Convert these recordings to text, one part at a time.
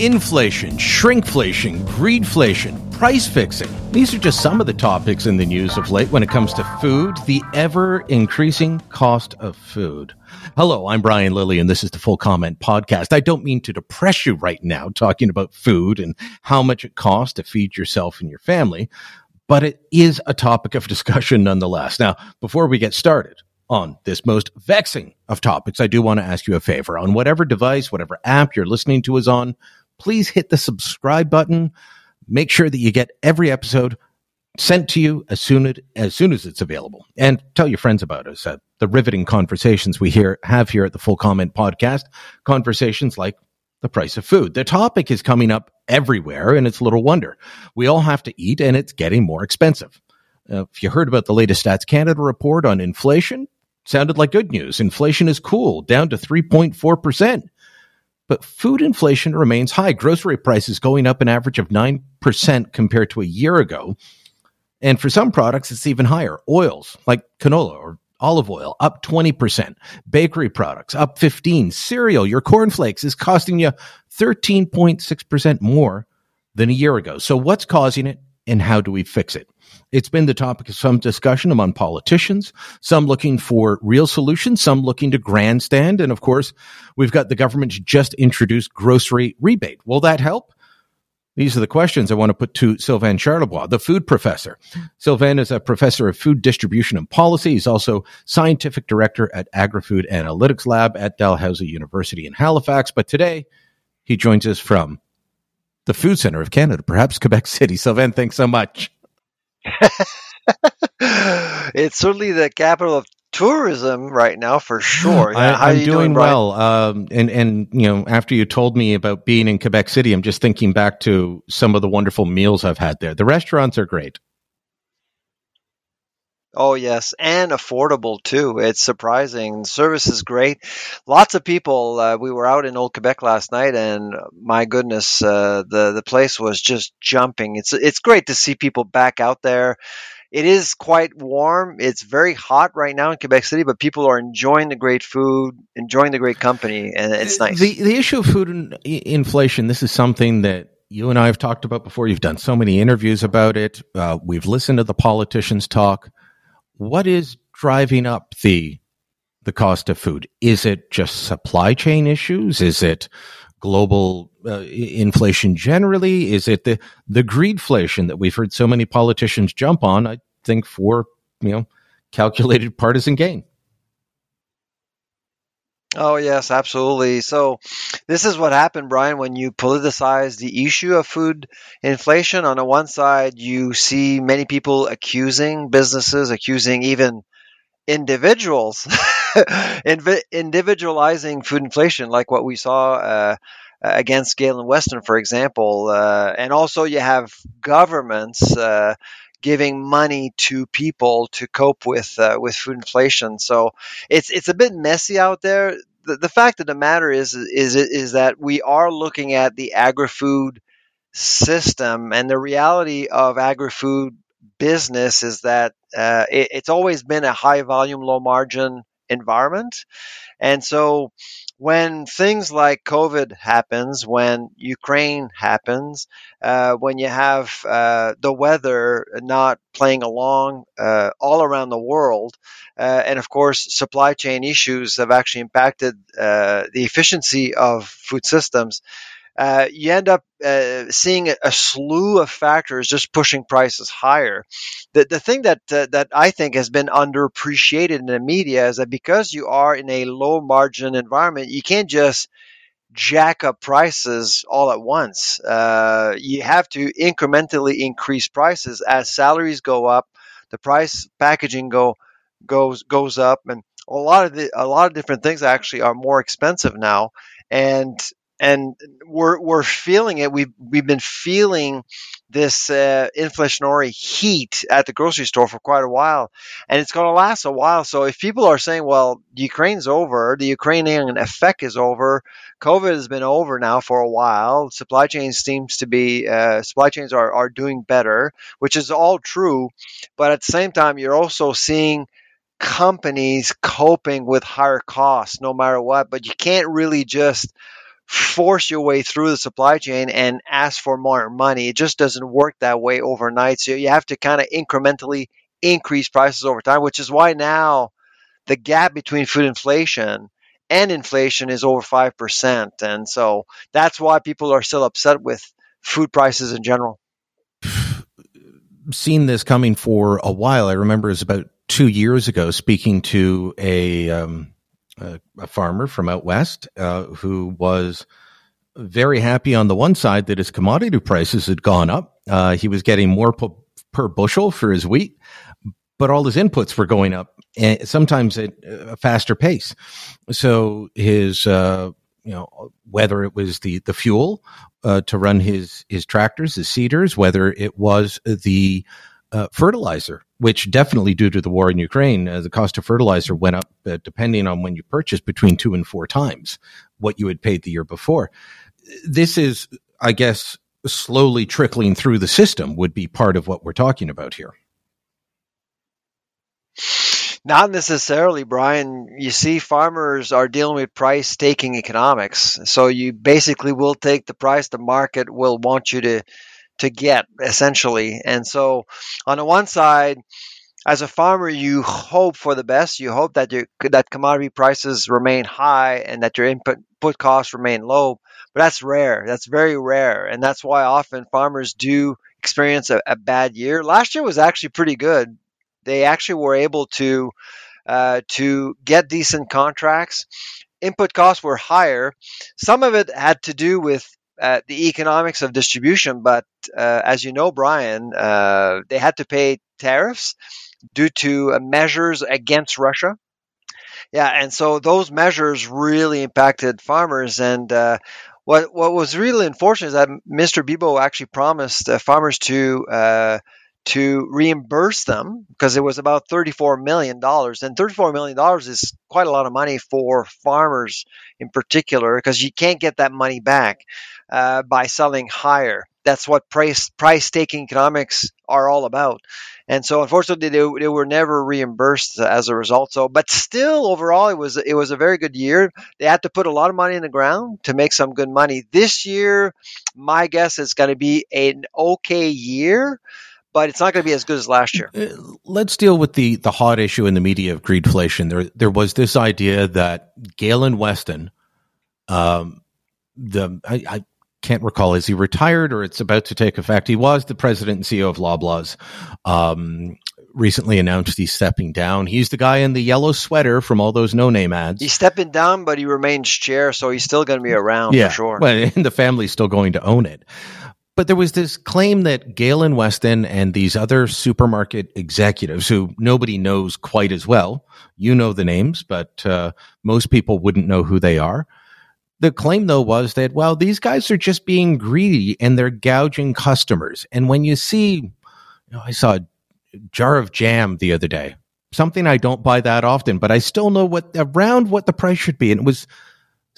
Inflation, shrinkflation, greedflation, price fixing. These are just some of the topics in the news of late when it comes to food, the ever increasing cost of food. Hello, I'm Brian Lilley, and this is the Full Comment Podcast. I don't mean to depress you right now talking about food and how much it costs to feed yourself and your family, but it is a topic of discussion nonetheless. Now, before we get started, on this most vexing of topics, I do want to ask you a favor. On whatever device, whatever app you're listening to is on, please hit the subscribe button. Make sure that you get every episode sent to you as soon as, as soon as it's available, and tell your friends about us. Uh, the riveting conversations we here have here at the Full Comment Podcast, conversations like the price of food. The topic is coming up everywhere, and it's little wonder. We all have to eat, and it's getting more expensive. Uh, if you heard about the latest Stats Canada report on inflation, sounded like good news. Inflation is cool, down to 3.4%. But food inflation remains high. Grocery prices going up an average of 9% compared to a year ago. And for some products, it's even higher. Oils like canola or olive oil up 20%. Bakery products up 15. Cereal, your cornflakes is costing you 13.6% more than a year ago. So what's causing it and how do we fix it? It's been the topic of some discussion among politicians, some looking for real solutions, some looking to grandstand. And of course, we've got the government's just introduced grocery rebate. Will that help? These are the questions I want to put to Sylvain Charlebois, the food professor. Sylvain is a professor of food distribution and policy. He's also scientific director at AgriFood Analytics Lab at Dalhousie University in Halifax. But today, he joins us from the Food Center of Canada, perhaps Quebec City. Sylvain, thanks so much. it's certainly the capital of tourism right now for sure. I, am doing, doing well. Um, and, and, you know, after you told me about being in Quebec City, I'm just thinking back to some of the wonderful meals I've had there. The restaurants are great. Oh yes, and affordable too. It's surprising. Service is great. Lots of people. Uh, we were out in Old Quebec last night, and uh, my goodness, uh, the the place was just jumping. It's it's great to see people back out there. It is quite warm. It's very hot right now in Quebec City, but people are enjoying the great food, enjoying the great company, and it's nice. The the issue of food inflation. This is something that you and I have talked about before. You've done so many interviews about it. Uh, we've listened to the politicians talk what is driving up the the cost of food? Is it just supply chain issues? Is it global uh, inflation generally? Is it the the greedflation that we've heard so many politicians jump on? I think for you know calculated partisan gain. Oh, yes, absolutely. So, this is what happened, Brian, when you politicize the issue of food inflation. On the one side, you see many people accusing businesses, accusing even individuals, individualizing food inflation, like what we saw uh, against Galen Weston, for example. Uh, and also, you have governments. Uh, giving money to people to cope with uh, with food inflation. So it's it's a bit messy out there. The, the fact of the matter is is is that we are looking at the agri-food system, and the reality of agri-food business is that uh, it, it's always been a high volume, low margin environment. And so when things like COVID happens, when Ukraine happens, uh, when you have uh, the weather not playing along uh, all around the world, uh, and of course supply chain issues have actually impacted uh, the efficiency of food systems, uh, you end up uh, seeing a, slew of factors just pushing prices higher. The, the thing that uh, that I think has been underappreciated in the media is that because you are in a low margin environment, you can't just jack up prices all at once. Uh, you have to incrementally increase prices as salaries go up, the price packaging go goes goes up, and a lot of the a lot of different things actually are more expensive now. And and we're we're feeling it. We've we've been feeling this uh, inflationary heat at the grocery store for quite a while, and it's going to last a while. So if people are saying, "Well, Ukraine's over, the Ukrainian effect is over," COVID has been over now for a while. Supply chains seems to be uh, supply chains are are doing better, which is all true, but at the same time, you're also seeing companies coping with higher costs no matter what but you can't really just force your way through the supply chain and ask for more money. It just doesn't work that way overnight. So you have to kind of incrementally increase prices over time, which is why now the gap between food inflation and inflation is over 5%. And so that's why people are still upset with food prices in general. Seen this coming for a while. I remember it was about two years ago speaking to a um, a, a farmer from out west uh, who was very happy on the one side that his commodity prices had gone up. Uh, he was getting more per, per bushel for his wheat, but all his inputs were going up, and sometimes at a faster pace. So his, uh, you know, whether it was the the fuel uh, to run his his tractors, his seeders, whether it was the uh, fertilizer, which definitely due to the war in Ukraine, uh, the cost of fertilizer went up, uh, depending on when you purchased, between two and four times what you had paid the year before. This is, I guess, slowly trickling through the system would be part of what we're talking about here. Not necessarily, Brian. You see, farmers are dealing with price taking economics. So you basically will take the price the market will want you to to get essentially. And so on the one side, as a farmer, you hope for the best. You hope that your that commodity prices remain high and that your input input costs remain low. But that's rare. That's very rare, and that's why often farmers do experience a, a bad year. Last year was actually pretty good. They actually were able to uh, to get decent contracts. Input costs were higher. Some of it had to do with uh, the economics of distribution, but uh, as you know, Brian, uh, they had to pay tariffs due to uh, measures against Russia. Yeah, and so those measures really impacted farmers. And uh, what what was really unfortunate is that Mr. Bibeau actually promised farmers to to reimburse them because it was about $34 million. And $34 million is quite a lot of money for farmers in particular because you can't get that money back uh, by selling higher. That's what price price taking economics are all about. And so, unfortunately, they, they were never reimbursed as a result. So, but still, overall, it was it was a very good year. They had to put a lot of money in the ground to make some good money. This year, my guess is going to be an okay year but it's not going to be as good as last year. Uh, let's deal with the the hot issue in the media of greedflation. There there was this idea that Galen Weston, um, the I, I can't recall is he retired or it's about to take effect. He was the president and CEO of Loblaws. Um, recently announced he's stepping down. He's the guy in the yellow sweater from all those no name ads. He's stepping down, but he remains chair, so he's still going to be around yeah. for sure. Well, and the family's still going to own it. But there was this claim that Galen Weston and these other supermarket executives who nobody knows quite as well, you know the names, but uh, most people wouldn't know who they are. The claim, though, was that, well, these guys are just being greedy and they're gouging customers. And when you see, you know, I saw a jar of jam the other day, something I don't buy that often, but I still know what around what the price should be. And it was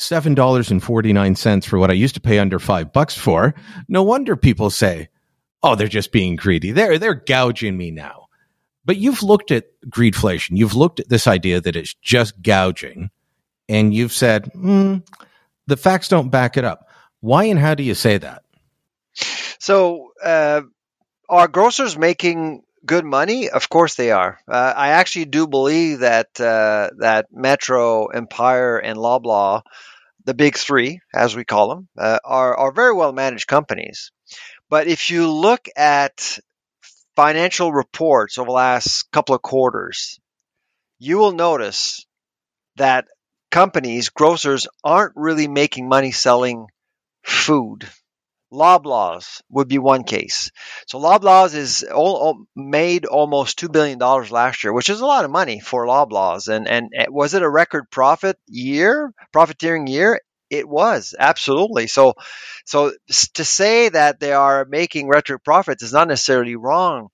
seven dollars and forty nine cents for what I used to pay under five bucks for. No wonder people say, "Oh, they're just being greedy. They're they're gouging me now." But you've looked at greedflation. You've looked at this idea that it's just gouging, and you've said mm, the facts don't back it up. Why and how do you say that? So, uh, are grocers making good money? Of course they are. Uh, I actually do believe that uh, that Metro, Empire, and Loblaw, the big three, as we call them, uh, are are very well managed companies. But if you look at financial reports over the last couple of quarters, you will notice that companies, grocers, aren't really making money selling food. Loblaws would be one case. So Loblaws is all, made almost two billion dollars last year, which is a lot of money for Loblaws. And and was it a record profit year, profiteering year? It was absolutely. So so to say that they are making record profits is not necessarily wrong,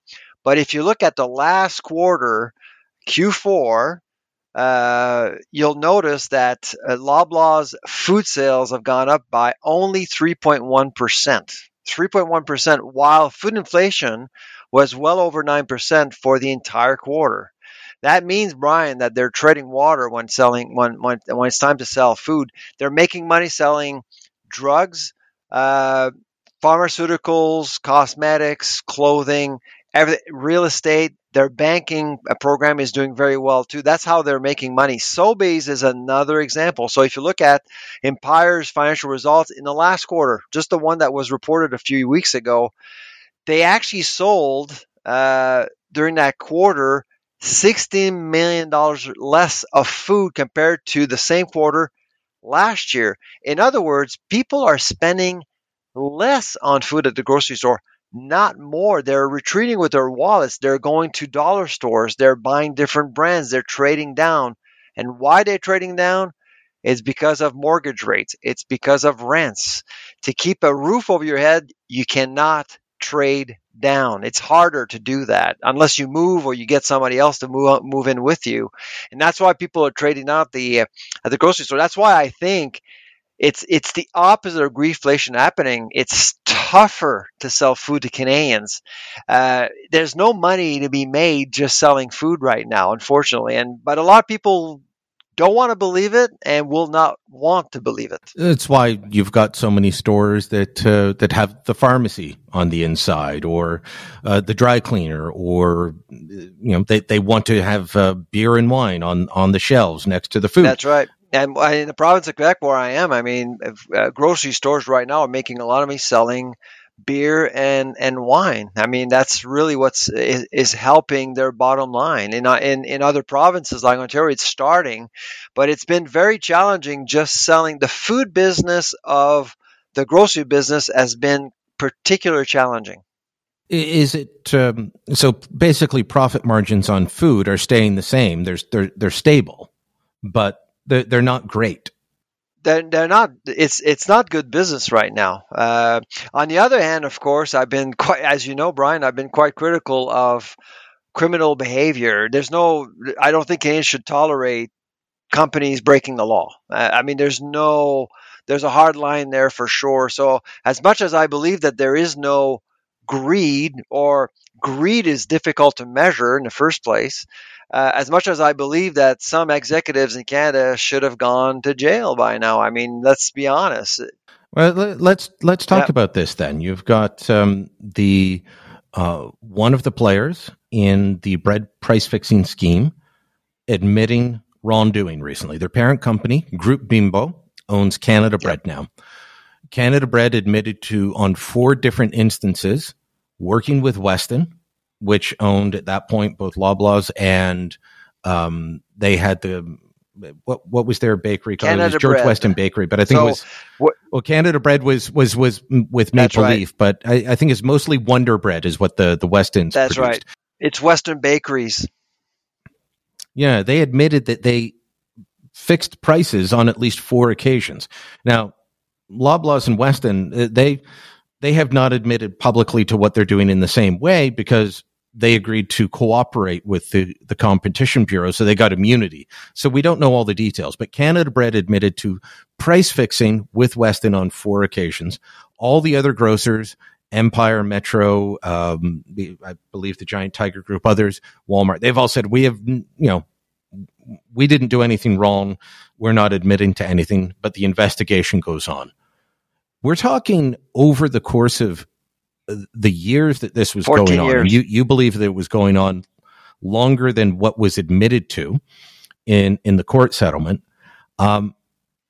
but if you look at the last quarter, Q4, uh, you'll notice that uh, Loblaw's food sales have gone up by only 3.1%. 3.1%, while food inflation was well over 9% for the entire quarter. That means, Brian, that they're trading water when selling when when, when it's time to sell food. They're making money selling drugs, uh, pharmaceuticals, cosmetics, clothing, real estate. Their banking uh, program is doing very well too. That's how they're making money. Sobeys is another example. So if you look at Empire's financial results in the last quarter, just the one that was reported a few weeks ago, they actually sold uh, during that quarter $16 million less of food compared to the same quarter last year. In other words, people are spending less on food at the grocery store not more. They're retreating with their wallets. They're going to dollar stores. They're buying different brands. They're trading down. And why they're trading down? It's because of mortgage rates. It's because of rents. To keep a roof over your head, you cannot trade down. It's harder to do that unless you move or you get somebody else to move move in with you. And that's why people are trading out the uh, at the grocery store. That's why I think it's it's the opposite of greedflation happening. It's tougher to sell food to Canadians. Uh, there's no money to be made just selling food right now, unfortunately. And but a lot of people don't want to believe it and will not want to believe it. That's why you've got so many stores that uh, that have the pharmacy on the inside, or uh, the dry cleaner, or you know they, they want to have uh, beer and wine on on the shelves next to the food. That's right. And in the province of Quebec, where I am, I mean, uh, grocery stores right now are making a lot of money selling beer and and wine. I mean, that's really what's is, is helping their bottom line. In, uh, in in other provinces like Ontario, it's starting, but it's been very challenging. Just selling the food business of the grocery business has been particularly challenging. Is it um, so? Basically, profit margins on food are staying the same. They're they're they're stable, but they're, they're not great. They're, they're not it's it's not good business right now. Uh, on the other hand of course i've been quite as you know brian i've been quite critical of criminal behavior. There's no i don't think canadians should tolerate companies breaking the law. Uh, i mean there's no there's a hard line there for sure. So as much as i believe that there is no greed or greed is difficult to measure in the first place uh, as much as I believe that some executives in Canada should have gone to jail by now. I mean, let's be honest. Well, let's let's talk yep. about this then. You've got um, the uh, one of the players in the bread price fixing scheme admitting wrongdoing recently. Their parent company, Grupo Bimbo, owns Canada Bread yep. now. Canada Bread admitted to on four different instances working with Weston which owned at that point both Loblaws and um, they had the what what was their bakery called? Canada it was George Bread. Weston Bakery, but I think so, it was what, well Canada Bread was was was with Maple right. Leaf, but I, I, think it's mostly Wonder Bread is what the the Westons. That's produced. right. It's Weston Bakeries. Yeah, they admitted that they fixed prices on at least four occasions. Now, Loblaws and Weston uh, they they have not admitted publicly to what they're doing in the same way because they agreed to cooperate with the, the competition bureau so they got immunity so we don't know all the details but canada bread admitted to price fixing with weston on four occasions all the other grocers Empire, Metro, um, I believe the Giant Tiger Group, others, Walmart, they've all said we have, you know, we didn't do anything wrong. We're not admitting to anything, but the investigation goes on. We're talking over the course of the years that this was going on. You you believe that it was going on longer than what was admitted to in in the court settlement. Um,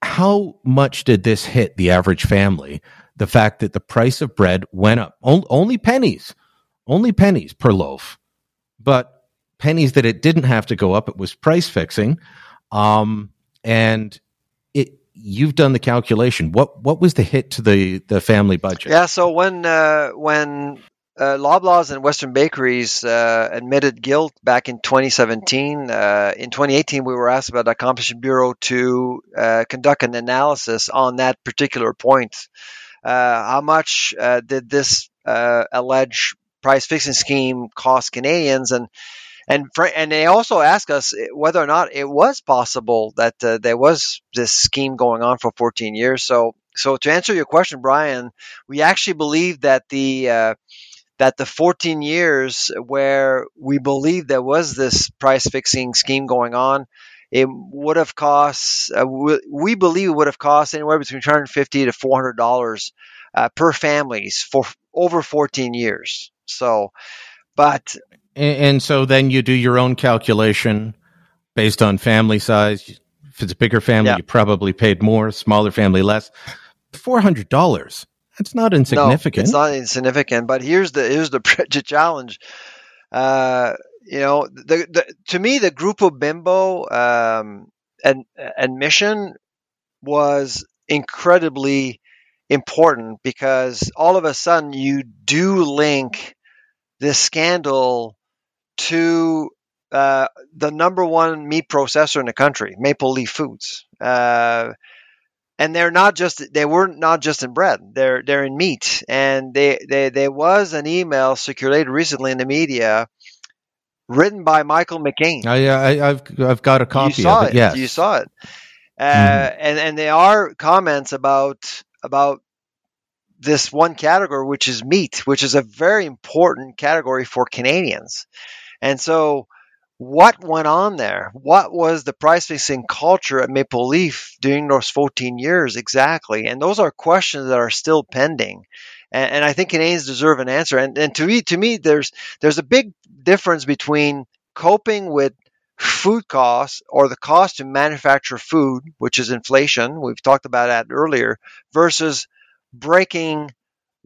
how much did this hit the average family? The fact that the price of bread went up only pennies, only pennies per loaf, but pennies that it didn't have to go up. It was price fixing, um, and. You've done the calculation. What what was the hit to the the family budget? Yeah. So when uh, when uh, Loblaws and Weston Bakeries uh, admitted guilt back in 2017. Uh, in 2018, we were asked by the Competition Bureau to uh, conduct an analysis on that particular point. Uh, how much uh, did this alleged price fixing scheme cost Canadians? And and for, and they also asked us whether or not it was possible that there was this scheme going on for 14 years. So so to answer your question, Brian, we actually believe that the that the 14 years where we believe there was this price fixing scheme going on, it would have cost, uh, we believe it would have cost anywhere between 250 to $400 uh, per families for over 14 years. So, but. And, so then you do your own calculation based on family size. If it's a bigger family, yeah. you probably paid more, smaller family less. $400 it's not insignificant. No, it's not insignificant. But here's the here's the challenge. Uh, you know, the, the to me the Grupo Bimbo um, and admission was incredibly important because all of a sudden you do link this scandal to uh, the number one meat processor in the country, Maple Leaf Foods. Uh, and they're not just they were not just in bread they're they're in meat and they, they there was an email circulated recently in the media written by Michael McCain. I, I, have I've got a copy you saw of it. it. Yes, you saw it. Uh, mm. And and there are comments about about this one category, which is meat, which is a very important category for Canadians. And so what went on there? What was the price fixing culture at Maple Leaf during those 14 years exactly? And those are questions that are still pending. And, and I think Canadians deserve an answer. And, and to me, to me, there's there's a big difference between coping with food costs or the cost to manufacture food, which is inflation. We've talked about that earlier, versus breaking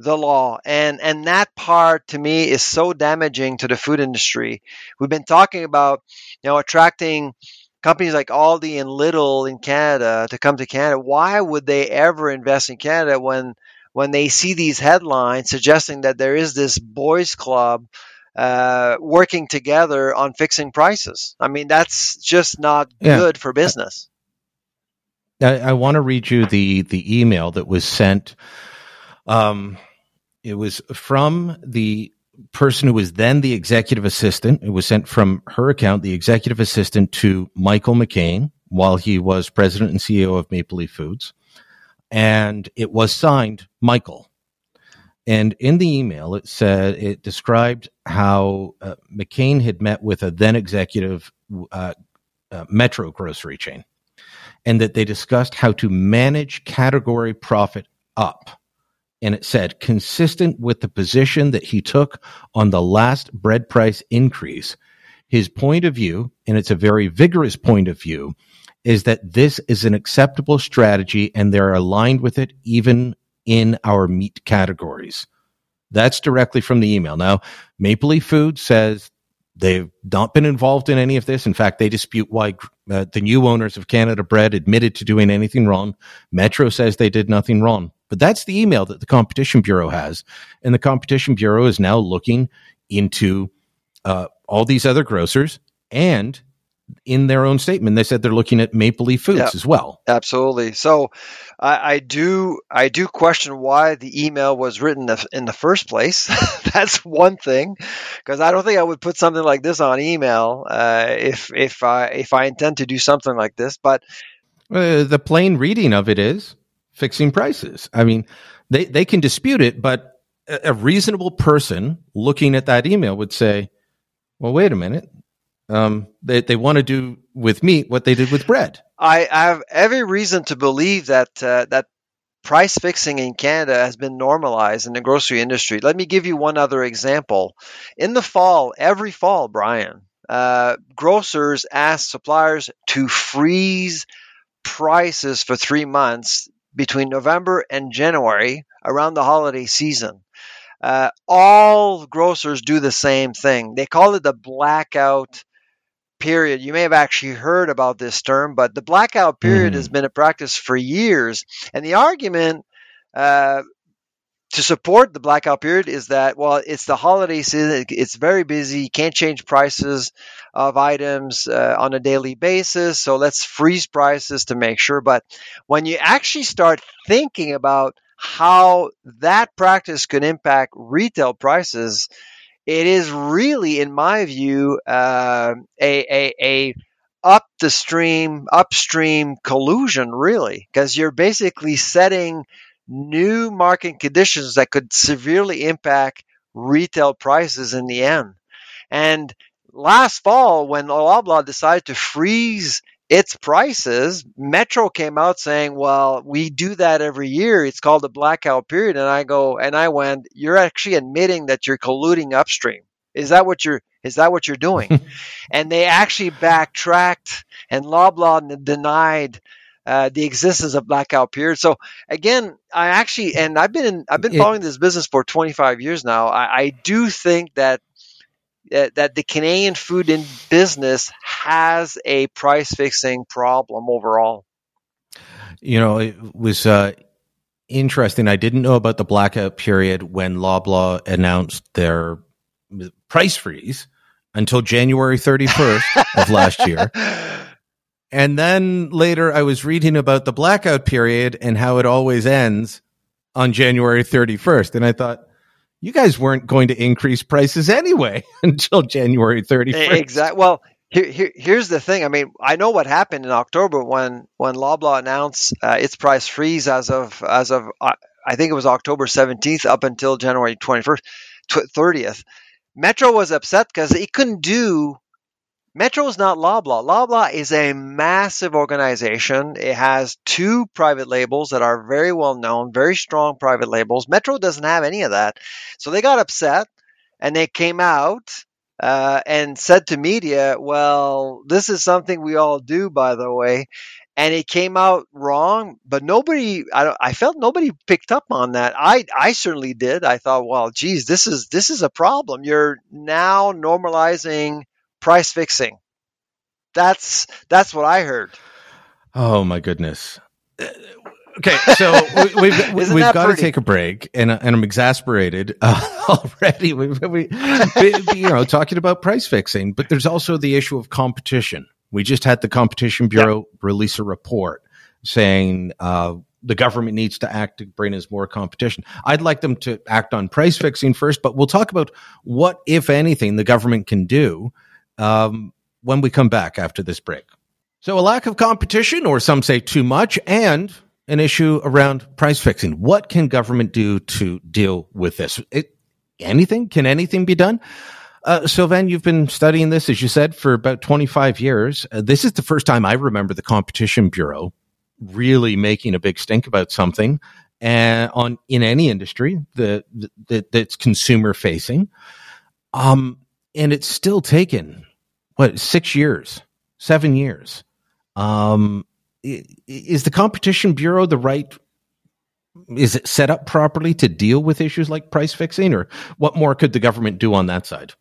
the law. And and that part to me is so damaging to the food industry. We've been talking about you know attracting companies like aldi and Lidl in canada to come to canada. Why would they ever invest in canada when when they see these headlines suggesting that there is this boys club uh, working together on fixing prices? I mean that's just not yeah. good for business. I, I want to read you the the email that was sent um, it was from the person who was then the executive assistant. It was sent from her account, the executive assistant, to Michael McCain while he was president and CEO of Maple Leaf Foods. And it was signed Michael. And in the email, it said, it described how uh, McCain had met with a then executive uh, uh, Metro grocery chain and that they discussed how to manage category profit up and it said, consistent with the position that he took on the last bread price increase, his point of view, and it's a very vigorous point of view, is that this is an acceptable strategy and they're aligned with it even in our meat categories. That's directly from the email. Now, Maple Leaf Food says they've not been involved in any of this. In fact, they dispute why uh, the new owners of Canada Bread admitted to doing anything wrong. Metro says they did nothing wrong. But that's the email that the Competition Bureau has. And the Competition Bureau is now looking into uh, all these other grocers. And in their own statement, they said they're looking at Maple Leaf Foods yeah, as well. Absolutely. So I, I, do I do question why the email was written in the first place. That's one thing, because I don't think I would put something like this on email uh, if if I if I intend to do something like this. But uh, the plain reading of it is fixing prices. I mean, they, they can dispute it, but a reasonable person looking at that email would say, well, wait a minute. Um, they, they want to do with meat what they did with bread. I, I have every reason to believe that uh, that price fixing in Canada has been normalized in the grocery industry. Let me give you one other example. In the fall, every fall, Brian, uh, grocers ask suppliers to freeze prices for three months between November and January around the holiday season. Uh, all grocers do the same thing. They call it the blackout period. You may have actually heard about this term, but the blackout period mm. has been a practice for years. And the argument uh, to support the blackout period is that, well, it's the holiday season, it's very busy, you can't change prices of items uh, on a daily basis, so let's freeze prices to make sure. But when you actually start thinking about how that practice could impact retail prices, it is really, in my view, uh, a, a, a up the stream, upstream collusion, really, because you're basically setting new market conditions that could severely impact retail prices in the end. And last fall, when Loblaw decided to freeze its prices, Metro came out saying, "Well, we do that every year. It's called a blackout period." And I go, and I went, "You're actually admitting that you're colluding upstream. Is that what you're? Is that what you're doing?" and they actually backtracked, and Loblaw denied. Uh, the existence of blackout period. So again, I actually, and I've been in, I've been following this business for 25 years now. I, I do think that that the Canadian food in business has a price fixing problem overall. You know, it was uh, interesting. I didn't know about the blackout period when Loblaw announced their price freeze until January 31st of last year. And then later I was reading about the blackout period and how it always ends on January 31st. And I thought, you guys weren't going to increase prices anyway until January 31st. Exactly. Well, here, here, here's the thing. I mean, I know what happened in October when when Loblaw announced uh, its price freeze as of as of uh, I think it was October 17th up until January 21st, 30th. Metro was upset because it couldn't do Metro is not Loblaw. Loblaw is a massive organization. It has two private labels that are very well known, very strong private labels. Metro doesn't have any of that. So they got upset and they came out uh, and said to media, well, this is something we all do, by the way. And it came out wrong, but nobody, I, I felt nobody picked up on that. I, I certainly did. I thought, well, geez, this is, this is a problem. You're now normalizing price fixing. That's that's what I heard. Oh my goodness. Okay, so we, have we've, we've got pretty? to take a break, and and I'm exasperated uh, already. We, we, you know, talking about price fixing, but there's also the issue of competition. We just had the Competition Bureau yeah. release a report saying uh, the government needs to act to bring us more competition. I'd like them to act on price fixing first, but we'll talk about what, if anything, the government can do um, when we come back after this break. So, a lack of competition, or some say too much, and an issue around price fixing. What can government do to deal with this? It, anything? Can anything be done? Uh, Sylvain, you've been studying this, as you said, for about 25 years. Uh, this is the first time I remember the Competition Bureau really making a big stink about something and uh, on in any industry that, that that's consumer facing. Um, and it's still taken what six years, seven years. Um, is the Competition Bureau the right? Is it set up properly to deal with issues like price fixing, or what more could the government do on that side?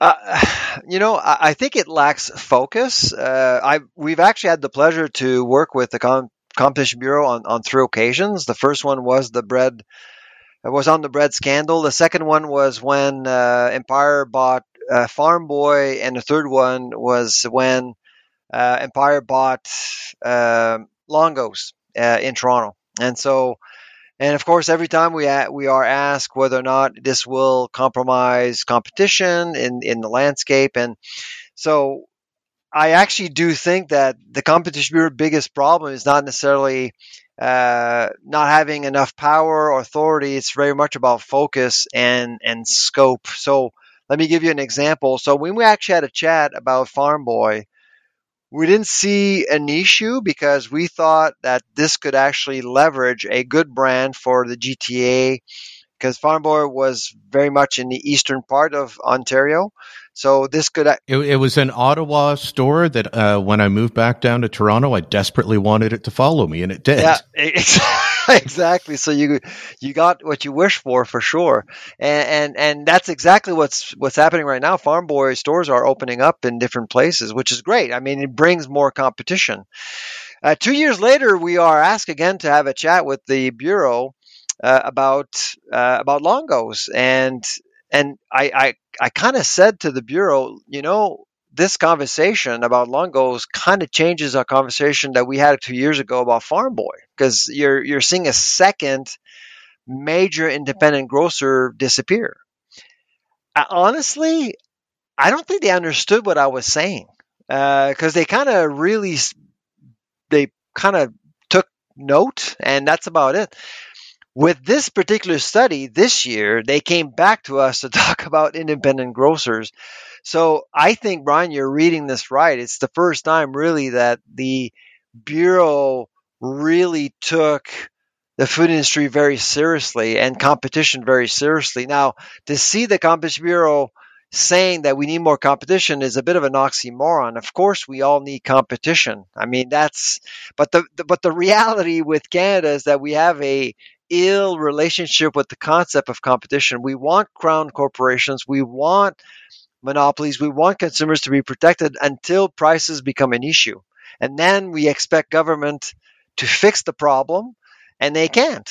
Uh, you know, I, think it lacks focus. Uh, I we've actually had the pleasure to work with the Com- Competition Bureau on, on three occasions. The first one was the bread was on the bread scandal. The second one was when uh, Empire bought uh, Farm Boy, and the third one was when uh, Empire bought um, Longo's uh, in Toronto. And so, and of course, every time we a- we are asked whether or not this will compromise competition in in the landscape, and so I actually do think that the competition bureau biggest problem is not necessarily uh, not having enough power or authority. It's very much about focus and and scope. So let me give you an example. So when we actually had a chat about Farm Boy, we didn't see an issue because we thought that this could actually leverage a good brand for the GTA because Farm Boy was very much in the eastern part of Ontario. So this could. It, it was an Ottawa store that uh, when I moved back down to Toronto, I desperately wanted it to follow me, and it did. Yeah, exactly. So you you got what you wish for for sure, and and and that's exactly what's what's happening right now. Farm Boy stores are opening up in different places, which is great. I mean, it brings more competition. Uh, two years later, we are asked again to have a chat with the bureau uh, about uh, about Longo's, and and I I, I kind of said to the bureau, you know, this conversation about Longo's kind of changes our conversation that we had two years ago about Farm Boy because you're you're seeing a second major independent grocer disappear. I, honestly, I don't think they understood what I was saying because uh, they kind of really they kind of took note, and that's about it with this particular study this year, they came back to us to talk about independent grocers. So I think, Brian, you're reading this right. It's the first time really that the Bureau really took the food industry very seriously and competition very seriously. Now, to see the Competition Bureau saying that we need more competition is a bit of an oxymoron. Of course, we all need competition. I mean, that's but the, the but the reality with Canada is that we have a ill relationship with the concept of competition. We want crown corporations, we want monopolies, we want consumers to be protected until prices become an issue. And then we expect government to fix the problem, and they can't.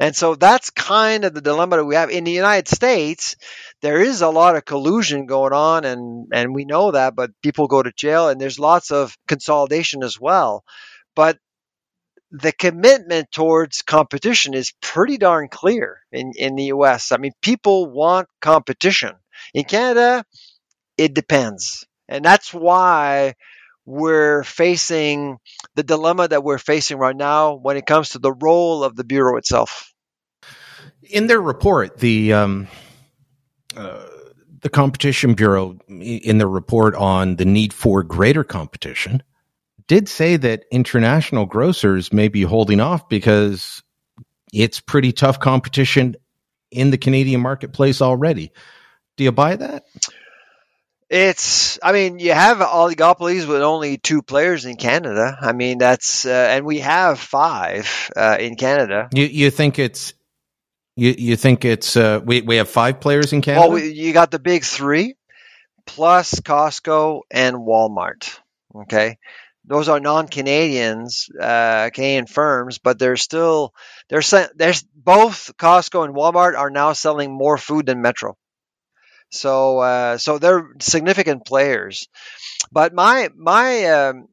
And so that's kind of the dilemma that we have. In the United States, there is a lot of collusion going on, and, and we know that, but people go to jail, and there's lots of consolidation as well. But the commitment towards competition is pretty darn clear in, in the US. I mean, people want competition. In Canada, it depends. And that's why we're facing the dilemma that we're facing right now when it comes to the role of the Bureau itself. In their report, the um, uh, the Competition Bureau, in their report on the need for greater competition, did say that international grocers may be holding off because it's pretty tough competition in the Canadian marketplace already. Do you buy that? It's, I mean, you have oligopolies with only two players in Canada. I mean, that's, uh, and we have five uh, in Canada. You, you think it's, you, you think it's, uh, we, we have five players in Canada? Well, you got the big three plus Costco and Walmart. Okay those are non-Canadians, uh, Canadian firms, but they're still they're there's both Costco and Walmart are now selling more food than Metro. So uh, so they're significant players. But my my um,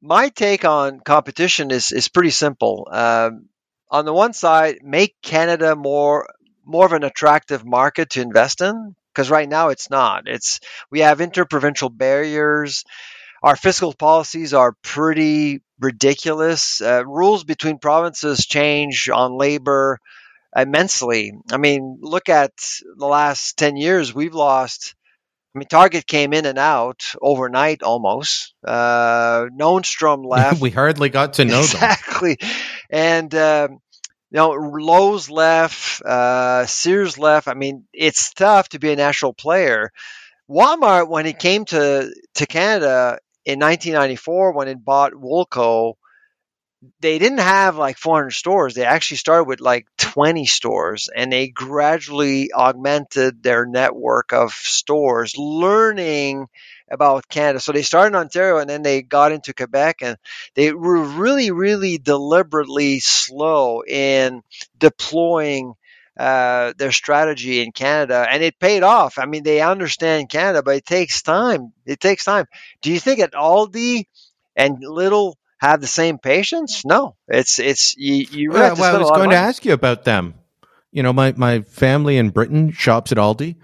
my take on competition is is pretty simple. Um, on the one side, make Canada more more of an attractive market to invest in because right now it's not. It's we have interprovincial barriers our fiscal policies are pretty ridiculous. Uh, rules between provinces change on labor immensely. I mean, look at the last 10 years, we've lost. I mean, Target came in and out overnight almost. Uh, Nordstrom left. we hardly got to know exactly. them. Exactly. And, uh, you know, Lowe's left, uh, Sears left. I mean, it's tough to be a national player. Walmart, when it came to, to Canada, in 1994 when it bought Woolco, they didn't have like 400 stores. They actually started with like 20 stores and they gradually augmented their network of stores, learning about Canada. So they started in Ontario and then they got into Quebec and they were really, really deliberately slow in deploying uh, their strategy in Canada, and it paid off. I mean, they understand Canada, but it takes time. It takes time. Do you think at Aldi and Lidl have the same patience? No, it's it's you. you really well, well I was going to ask you about them. You know, my my family in Britain shops at Aldi.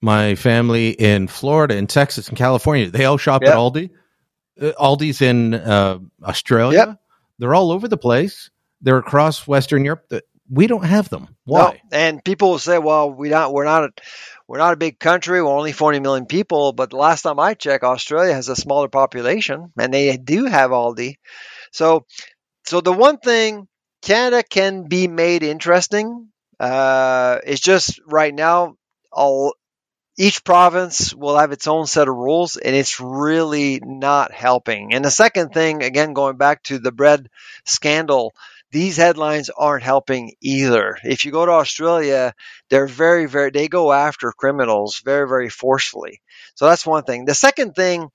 My family in Florida, in Texas, and California, they all shop yep. at Aldi. Uh, Aldi's in uh, Australia. Yep. They're all over the place They're across Western Europe. We don't have them. Why? No. And people will say, "Well, we not we're not a, we're not a big country. We're only 40 million people." But the last time I checked, Australia has a smaller population, and they do have Aldi. So, so the one thing Canada can be made interesting. Uh, just right now, all each province will have its own set of rules, and it's really not helping. And the second thing, again, going back to the bread scandal, these headlines aren't helping either. If you go to Australia, they're very, very, they go after criminals very, very forcefully. So that's one thing. The second thing,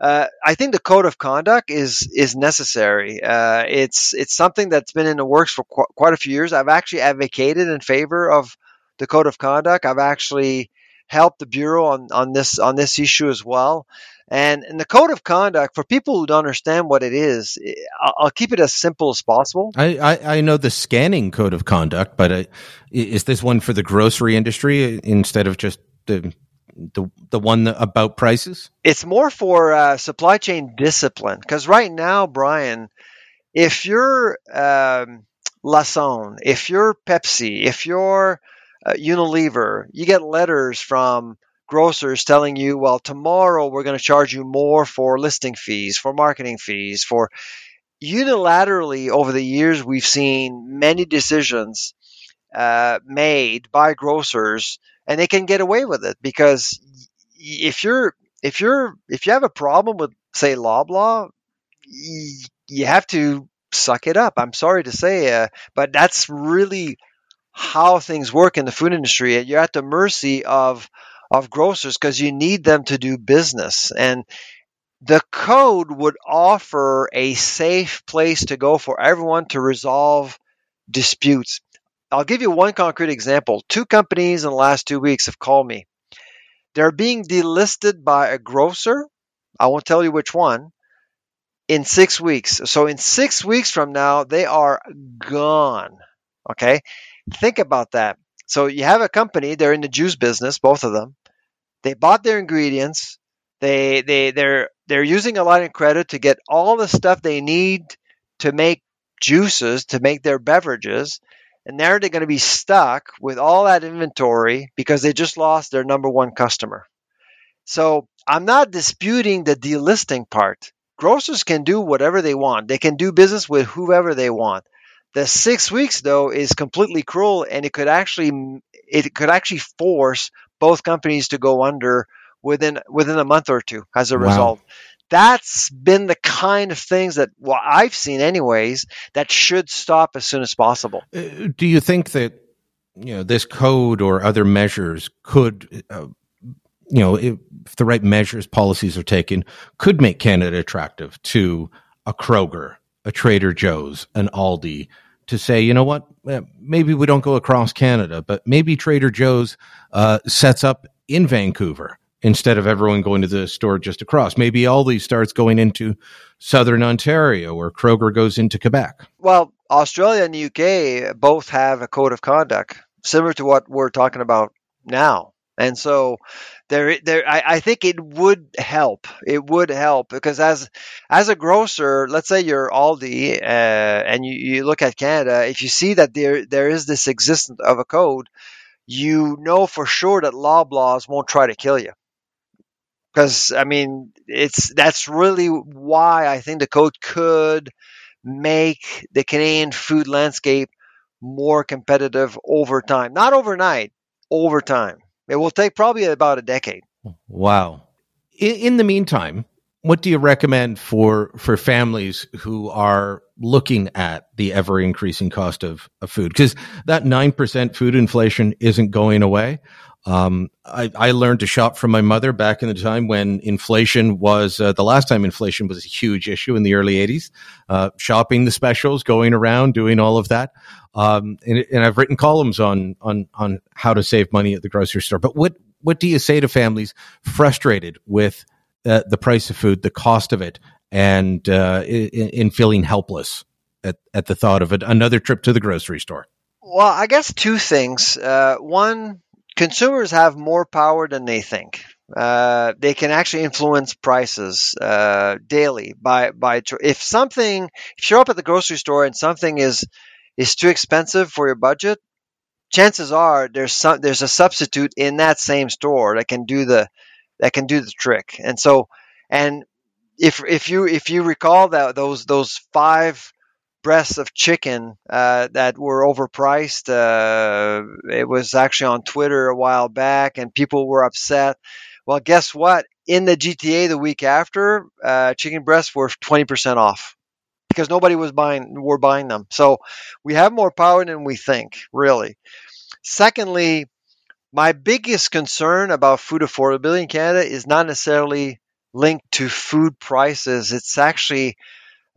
uh, I think the code of conduct is is necessary. Uh, it's it's something that's been in the works for qu- quite a few years. I've actually advocated in favor of the code of conduct. I've actually helped the bureau on, on this on this issue as well. And in the code of conduct, for people who don't understand what it is, I'll, I'll keep it as simple as possible. I, I, I know the scanning code of conduct, but uh, is this one for the grocery industry instead of just the the the one about prices? It's more for uh, supply chain discipline because right now, Brian, if you're um, Lassonde, if you're Pepsi, if you're uh, Unilever, you get letters from grocers telling you, well, tomorrow we're going to charge you more for listing fees, for marketing fees, for unilaterally over the years, we've seen many decisions uh, made by grocers and they can get away with it because if you're if you're if you have a problem with say Loblaw, you have to suck it up. I'm sorry to say, uh, but that's really how things work in the food industry. You're at the mercy of of grocers because you need them to do business and the code would offer a safe place to go for everyone to resolve disputes. I'll give you one concrete example. Two companies in the last two weeks have called me. They're being delisted by a grocer. I won't tell you which one. In six weeks. So, in six weeks from now, they are gone. Okay. Think about that. So, you have a company, they're in the juice business, both of them. They bought their ingredients. They, they, they're, they're using a line of credit to get all the stuff they need to make juices, to make their beverages and now they're going to be stuck with all that inventory because they just lost their number one customer. So I'm not disputing the delisting part. Grocers can do whatever they want. They can do business with whoever they want. The six weeks though is completely cruel, and it could actually it could actually force both companies to go under within within a month or two as a wow. result that's been the kind of things that well I've seen anyways that should stop as soon as possible. Uh, do you think that you know this code or other measures could uh, you know if the right measures policies are taken could make Canada attractive to a Kroger, a Trader Joe's, an Aldi to say, you know what, maybe we don't go across Canada, but maybe Trader Joe's uh, sets up in Vancouver instead of everyone going to the store just across. Maybe Aldi starts going into southern Ontario or Kroger goes into Quebec. Well, Australia and the UK both have a code of conduct similar to what we're talking about now. And so there, there, I, I think it would help. It would help because as, as a grocer, let's say you're Aldi, uh, and you, you look at Canada, if you see that there, there is this existence of a code, you know for sure that Loblaws won't try to kill you because I mean it's that's really why I think the code could make the Canadian food landscape more competitive over time. Not overnight, over time. It will take probably about a decade. Wow. In, in the meantime, what do you recommend for for families who are looking at the ever increasing cost of, of food? Because that nine percent food inflation isn't going away. Um, I, I, learned to shop from my mother back in the time when inflation was uh, the last time inflation was a huge issue in the early 80s. Uh, shopping the specials, going around, doing all of that. Um, and, and, I've written columns on on on how to save money at the grocery store. But what what do you say to families frustrated with uh, the price of food, the cost of it, and uh, in, in, feeling helpless at, at the thought of it, another trip to the grocery store? Well, I guess two things. Uh, one consumers have more power than they think. uh, they can actually influence prices uh, daily by by if something if you're up at the grocery store and something is is too expensive for your budget chances are there's some there's a substitute in that same store that can do the that can do the trick. And so and if if you if you recall that those those five breasts of chicken uh, that were overpriced, uh, it was actually on Twitter a while back, and people were upset. Well, guess what? In the GTA the week after, uh, chicken breasts were 20% off because nobody was buying were buying them. So we have more power than we think, really. Secondly, my biggest concern about food affordability in Canada is not necessarily linked to food prices. It's actually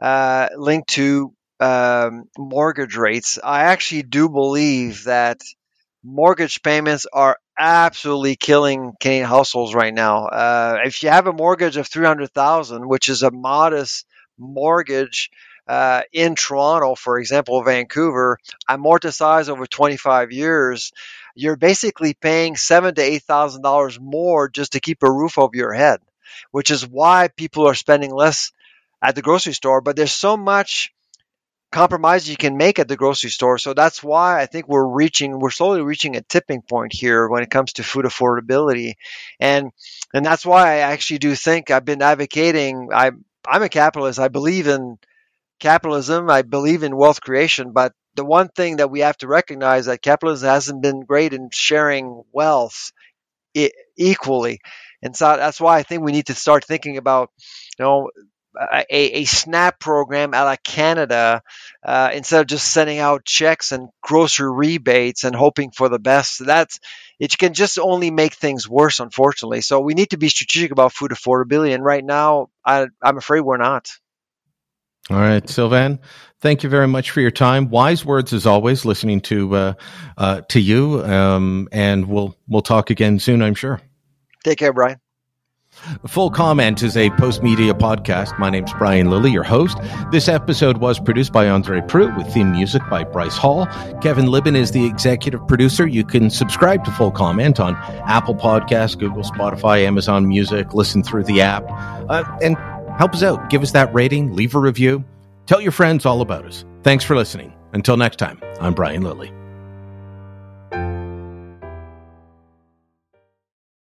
uh, linked to um, mortgage rates. I actually do believe that mortgage payments are absolutely killing Canadian households right now. Uh, if you have a mortgage of three hundred thousand, which is a modest mortgage uh, in Toronto, for example, Vancouver, amortized over 25 years, you're basically paying seven to eight thousand dollars more just to keep a roof over your head, which is why people are spending less at the grocery store. But there's so much compromise you can make at the grocery store. So that's why I think we're reaching, we're slowly reaching a tipping point here when it comes to food affordability, and and that's why I actually do think I've been advocating. I I'm a capitalist. I believe in capitalism. I believe in wealth creation, but the one thing that we have to recognize that capitalism hasn't been great in sharing wealth equally, and so that's why I think we need to start thinking about, you know, a, a SNAP program a la Canada uh, instead of just sending out checks and grocery rebates and hoping for the best. That's it can just only make things worse, unfortunately. So we need to be strategic about food affordability, and right now, I, I'm afraid we're not. All right, Sylvain, thank you very much for your time. Wise words as always. Listening to uh, uh, to you, um, and we'll we'll talk again soon. I'm sure. Take care, Brian. Full Comment is a Postmedia podcast. My name's Brian Lilley, your host. This episode was produced by Andre Proulx with theme music by Bryce Hall. Kevin Libin is the executive producer. You can subscribe to Full Comment on Apple Podcasts, Google, Spotify, Amazon Music. Listen through the app, uh, and Help us out. Give us that rating, leave a review, tell your friends all about us. Thanks for listening. Until next time, I'm Brian Lilley.